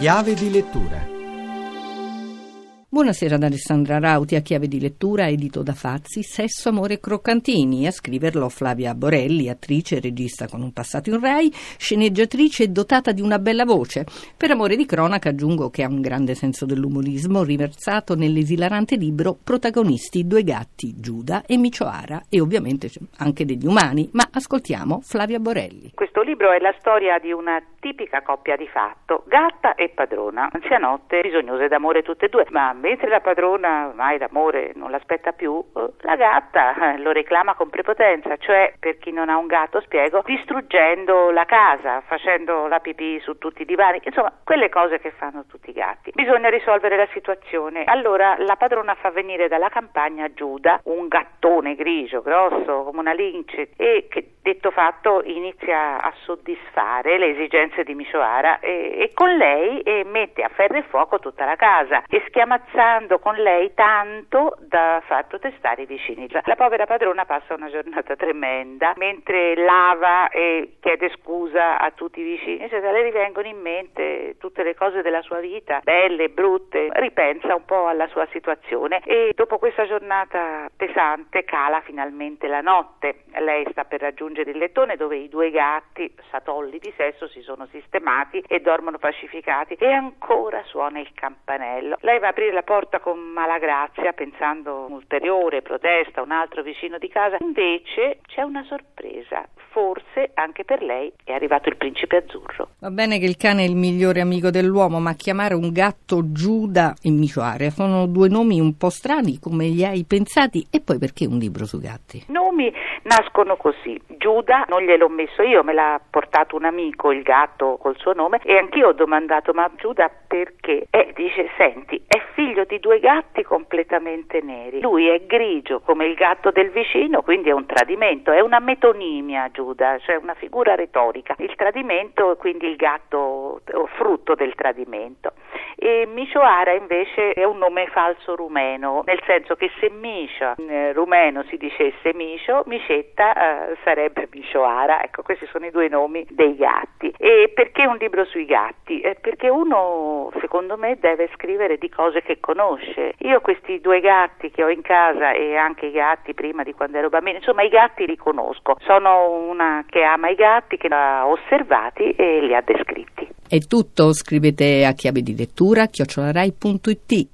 Chiave di lettura Buonasera ad Alessandra Rauti, a chiave di lettura, edito da Fazzi, Sesso, Amore e Croccantini. A scriverlo Flavia Borelli, attrice e regista con un passato in Rai, sceneggiatrice e dotata di una bella voce. Per amore di cronaca aggiungo che ha un grande senso dell'umorismo riversato nell'esilarante libro Protagonisti, due gatti, Giuda e Micioara e ovviamente anche degli umani. Ma ascoltiamo Flavia Borelli. Questo libro è la storia di una tipica coppia di fatto, gatta e padrona, anzianotte, bisognose d'amore tutte e due, ma mentre la padrona ormai d'amore non l'aspetta più, eh, la gatta eh, lo reclama con prepotenza, cioè per chi non ha un gatto, spiego, distruggendo la casa, facendo la pipì su tutti i divani, insomma, quelle cose che fanno tutti i gatti. Bisogna risolvere la situazione. Allora la padrona fa venire dalla campagna Giuda un gattone grigio, grosso come una lince e che detto fatto inizia a soddisfare le esigenze di Mishoara e, e con lei e mette a ferro e fuoco tutta la casa e schiamazza scherzando con lei tanto da far protestare i vicini. La povera padrona passa una giornata tremenda mentre lava e chiede scusa a tutti i vicini, cioè, le rivengono in mente tutte le cose della sua vita, belle, brutte, ripensa un po' alla sua situazione e dopo questa giornata pesante cala finalmente la notte. Lei sta per raggiungere il lettone dove i due gatti, satolli di sesso, si sono sistemati e dormono pacificati e ancora suona il campanello. Lei va a aprire la porta con malagrazia pensando un'ulteriore protesta, un altro vicino di casa, invece c'è una sorpresa, forse anche per lei è arrivato il principe azzurro. Va bene che il cane è il migliore amico dell'uomo, ma chiamare un gatto Giuda e Micioare sono due nomi un po' strani, come li hai pensati? E poi perché un libro sui gatti? Nomi nascono così. Giuda non gliel'ho messo io, me l'ha portato un amico, il gatto col suo nome, e anch'io ho domandato, ma Giuda perché? E dice, senti, è figlio di due gatti completamente neri. Lui è grigio come il gatto del vicino, quindi è un tradimento, è una metonimia Giuda, cioè una figura retorica. Il tradimento, quindi il gatto frutto del tradimento. E Mishoara invece è un nome falso rumeno, nel senso che se Misha in rumeno si dicesse Misho, Miscetta eh, sarebbe Mishoara. Ecco, questi sono i due nomi dei gatti. E perché un libro sui gatti? Eh, perché uno, secondo me, deve scrivere di cose che conosce. Io questi due gatti che ho in casa e anche i gatti prima di quando ero bambina, insomma i gatti li conosco. Sono una che ama i gatti, che li ha osservati e li ha descritti. È tutto, scrivete a chiave di lettura chiocciolarai.it